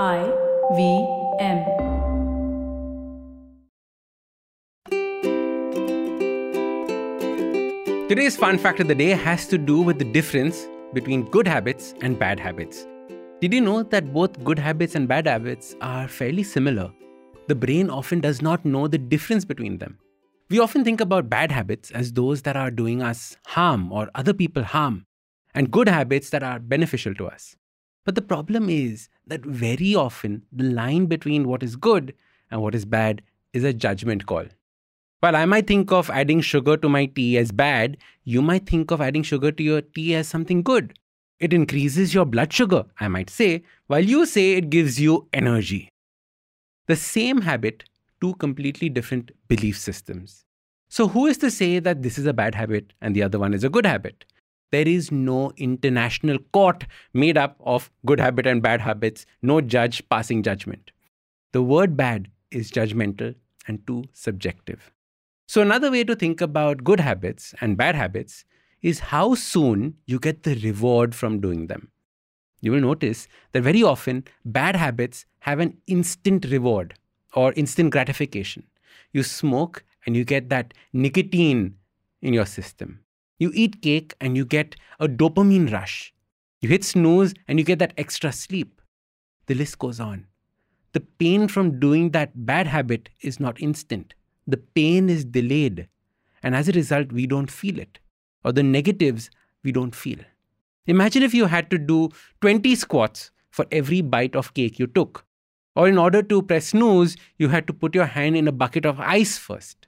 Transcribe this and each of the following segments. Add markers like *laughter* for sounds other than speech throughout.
I V M. Today's fun fact of the day has to do with the difference between good habits and bad habits. Did you know that both good habits and bad habits are fairly similar? The brain often does not know the difference between them. We often think about bad habits as those that are doing us harm or other people harm, and good habits that are beneficial to us. But the problem is that very often the line between what is good and what is bad is a judgment call. While I might think of adding sugar to my tea as bad, you might think of adding sugar to your tea as something good. It increases your blood sugar, I might say, while you say it gives you energy. The same habit, two completely different belief systems. So, who is to say that this is a bad habit and the other one is a good habit? There is no international court made up of good habit and bad habits, no judge passing judgment. The word bad is judgmental and too subjective. So, another way to think about good habits and bad habits is how soon you get the reward from doing them. You will notice that very often bad habits have an instant reward or instant gratification. You smoke and you get that nicotine in your system. You eat cake and you get a dopamine rush. You hit snooze and you get that extra sleep. The list goes on. The pain from doing that bad habit is not instant the pain is delayed. And as a result, we don't feel it. Or the negatives, we don't feel. Imagine if you had to do 20 squats for every bite of cake you took. Or in order to press snooze, you had to put your hand in a bucket of ice first.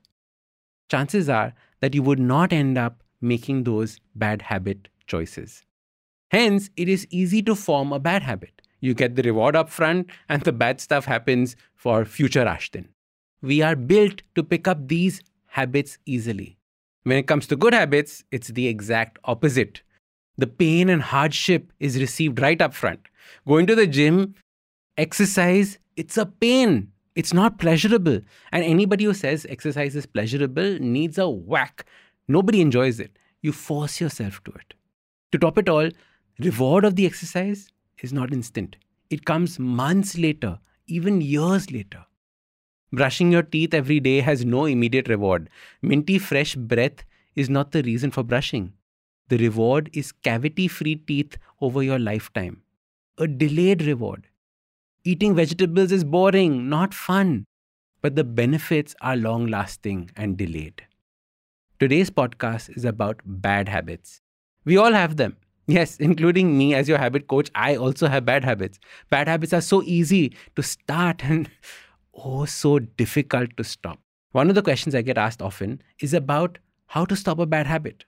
Chances are that you would not end up making those bad habit choices. Hence, it is easy to form a bad habit. You get the reward up front, and the bad stuff happens for future Ashdin we are built to pick up these habits easily. When it comes to good habits, it's the exact opposite. The pain and hardship is received right up front. Going to the gym, exercise, it's a pain. It's not pleasurable. And anybody who says exercise is pleasurable needs a whack. Nobody enjoys it. You force yourself to it. To top it all, reward of the exercise is not instant. It comes months later, even years later. Brushing your teeth every day has no immediate reward. Minty fresh breath is not the reason for brushing. The reward is cavity free teeth over your lifetime. A delayed reward. Eating vegetables is boring, not fun, but the benefits are long lasting and delayed. Today's podcast is about bad habits. We all have them. Yes, *laughs* including me as your habit coach, I also have bad habits. Bad habits are so easy to start *laughs* and oh so difficult to stop. One of the questions I get asked often is about how to stop a bad habit.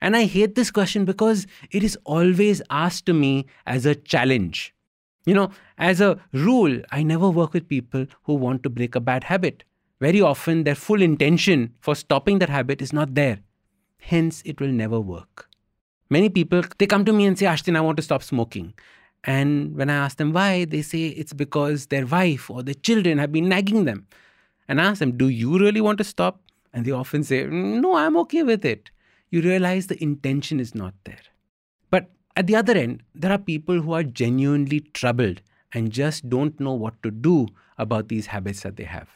And I hate this question because it is always asked to me as a challenge. You know, as a rule, I never work with people who want to break a bad habit. Very often, their full intention for stopping that habit is not there. Hence, it will never work. Many people, they come to me and say, Ashdin, I want to stop smoking. And when I ask them why, they say it's because their wife or their children have been nagging them. And I ask them, Do you really want to stop? And they often say, No, I'm okay with it. You realize the intention is not there. But at the other end, there are people who are genuinely troubled and just don't know what to do about these habits that they have.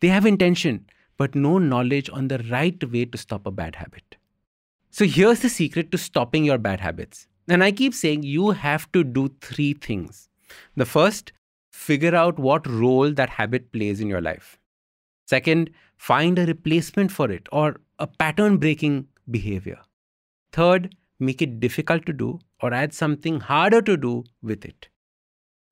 They have intention, but no knowledge on the right way to stop a bad habit. So here's the secret to stopping your bad habits and I keep saying you have to do three things. The first, figure out what role that habit plays in your life. Second, find a replacement for it or a pattern breaking behavior. Third, make it difficult to do or add something harder to do with it.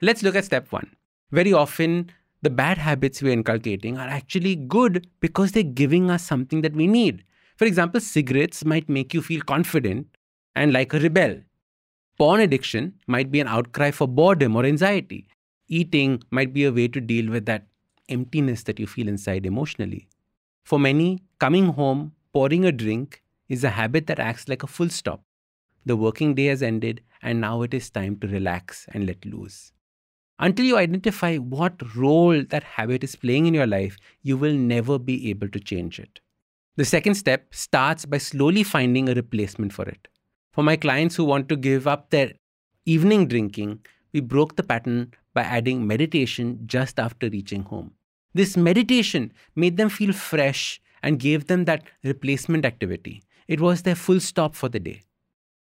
Let's look at step one. Very often, the bad habits we're inculcating are actually good because they're giving us something that we need. For example, cigarettes might make you feel confident and like a rebel. Porn addiction might be an outcry for boredom or anxiety. Eating might be a way to deal with that emptiness that you feel inside emotionally. For many, coming home, pouring a drink is a habit that acts like a full stop. The working day has ended, and now it is time to relax and let loose. Until you identify what role that habit is playing in your life, you will never be able to change it. The second step starts by slowly finding a replacement for it. For my clients who want to give up their evening drinking, we broke the pattern by adding meditation just after reaching home. This meditation made them feel fresh and gave them that replacement activity. It was their full stop for the day.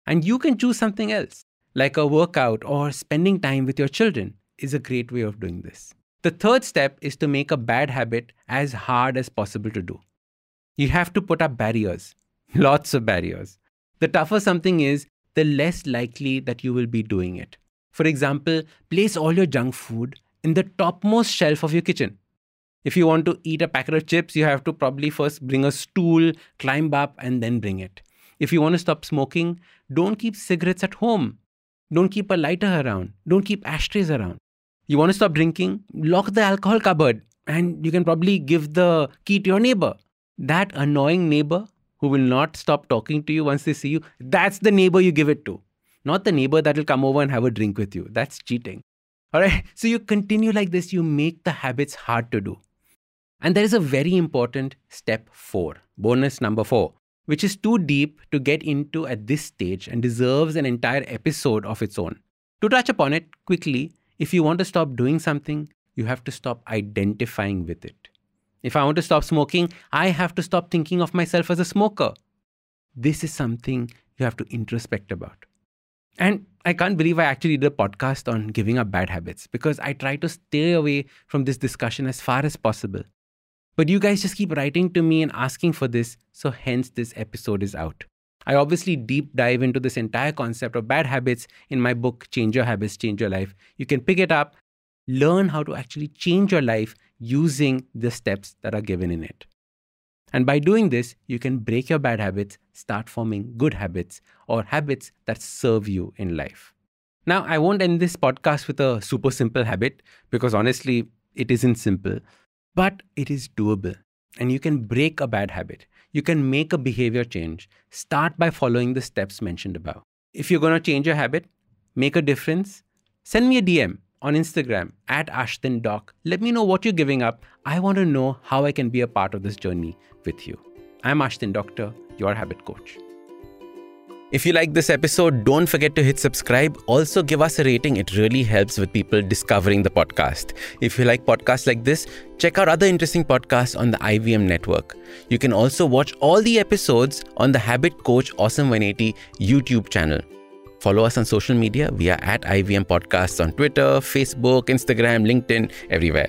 And you can choose something else, like a workout or spending time with your children, is a great way of doing this. The third step is to make a bad habit as hard as possible to do. You have to put up barriers, *laughs* lots of barriers. The tougher something is, the less likely that you will be doing it. For example, place all your junk food in the topmost shelf of your kitchen. If you want to eat a packet of chips, you have to probably first bring a stool, climb up, and then bring it. If you want to stop smoking, don't keep cigarettes at home. Don't keep a lighter around. Don't keep ashtrays around. You want to stop drinking? Lock the alcohol cupboard and you can probably give the key to your neighbor. That annoying neighbor who will not stop talking to you once they see you, that's the neighbor you give it to. Not the neighbor that will come over and have a drink with you. That's cheating. All right. *laughs* So you continue like this, you make the habits hard to do. And there is a very important step four, bonus number four, which is too deep to get into at this stage and deserves an entire episode of its own. To touch upon it quickly, if you want to stop doing something, you have to stop identifying with it. If I want to stop smoking, I have to stop thinking of myself as a smoker. This is something you have to introspect about. And I can't believe I actually did a podcast on giving up bad habits because I try to stay away from this discussion as far as possible. But you guys just keep writing to me and asking for this, so hence this episode is out. I obviously deep dive into this entire concept of bad habits in my book, Change Your Habits, Change Your Life. You can pick it up, learn how to actually change your life using the steps that are given in it. And by doing this, you can break your bad habits, start forming good habits or habits that serve you in life. Now, I won't end this podcast with a super simple habit because honestly, it isn't simple but it is doable. And you can break a bad habit. You can make a behavior change. Start by following the steps mentioned above. If you're going to change your habit, make a difference, send me a DM on Instagram at Ashdin Doc. Let me know what you're giving up. I want to know how I can be a part of this journey with you. I'm Ashdin Doctor, your habit coach. If you like this episode, don't forget to hit subscribe. Also, give us a rating. It really helps with people discovering the podcast. If you like podcasts like this, check out other interesting podcasts on the IVM network. You can also watch all the episodes on the Habit Coach Awesome 180 YouTube channel. Follow us on social media. We are at IVM Podcasts on Twitter, Facebook, Instagram, LinkedIn, everywhere.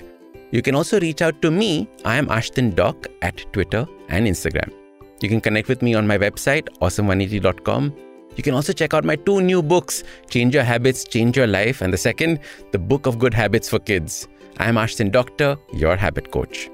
You can also reach out to me. I am Ashdin Doc at Twitter and Instagram. You can connect with me on my website, awesome180.com. You can also check out my two new books, Change Your Habits, Change Your Life, and the second, The Book of Good Habits for Kids. I'm Ashdin Doctor, your habit coach.